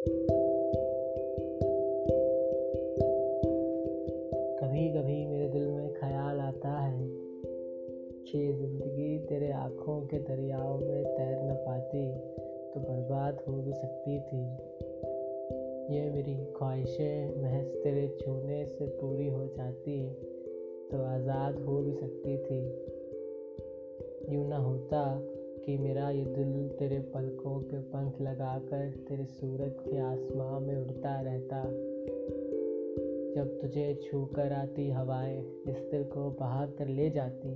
कभी कभी मेरे दिल में ख्याल आता है कि ज़िंदगी तेरे आँखों के दरियाओं में तैर न पाती तो बर्बाद हो भी सकती थी। ये मेरी ख्वाहिशें महज तेरे छूने से पूरी हो जाती तो आज़ाद हो भी सकती थी। यूँ ना होता कि मेरा ये दिल तेरे पलकों पे पंख लगाकर, तेरे सूरज के आसमां में उड़ता रहता। जब तुझे छू कर आती हवाएँ इस दिल को बहा कर ले जाती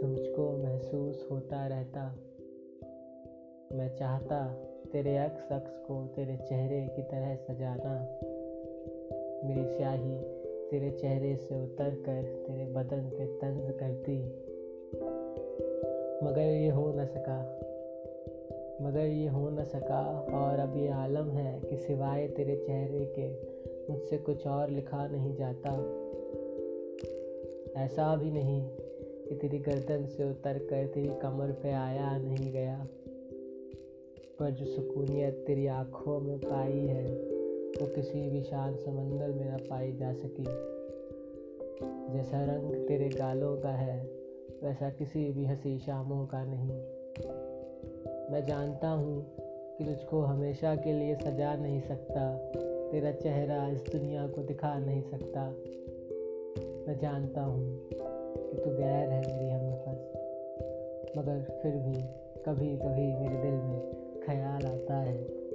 तो मुझको महसूस होता रहता। मैं चाहता तेरे अक्स अक्स को तेरे चेहरे की तरह सजाना। मेरी स्याही तेरे चेहरे से उतर कर, तेरे बदन पे तंज करती। मगर ये हो न सका। मगर ये हो न सका और अब ये आलम है कि सिवाय तेरे चेहरे के मुझसे कुछ और लिखा नहीं जाता। ऐसा भी नहीं कि तेरी गर्दन से उतर कर तेरी कमर पे आया नहीं गया, पर जो सुकूनियत तेरी आँखों में पाई है, वो किसी भी शान समंदर में न पाई जा सकी। जैसा रंग तेरे गालों का है वैसा किसी भी हँसी शामों का नहीं। मैं जानता हूँ कि तुझको हमेशा के लिए सजा नहीं सकता, तेरा चेहरा इस दुनिया को दिखा नहीं सकता। मैं जानता हूँ कि तू गैर है मेरी हम मगर फिर भी कभी कभी मेरे दिल में ख्याल आता है।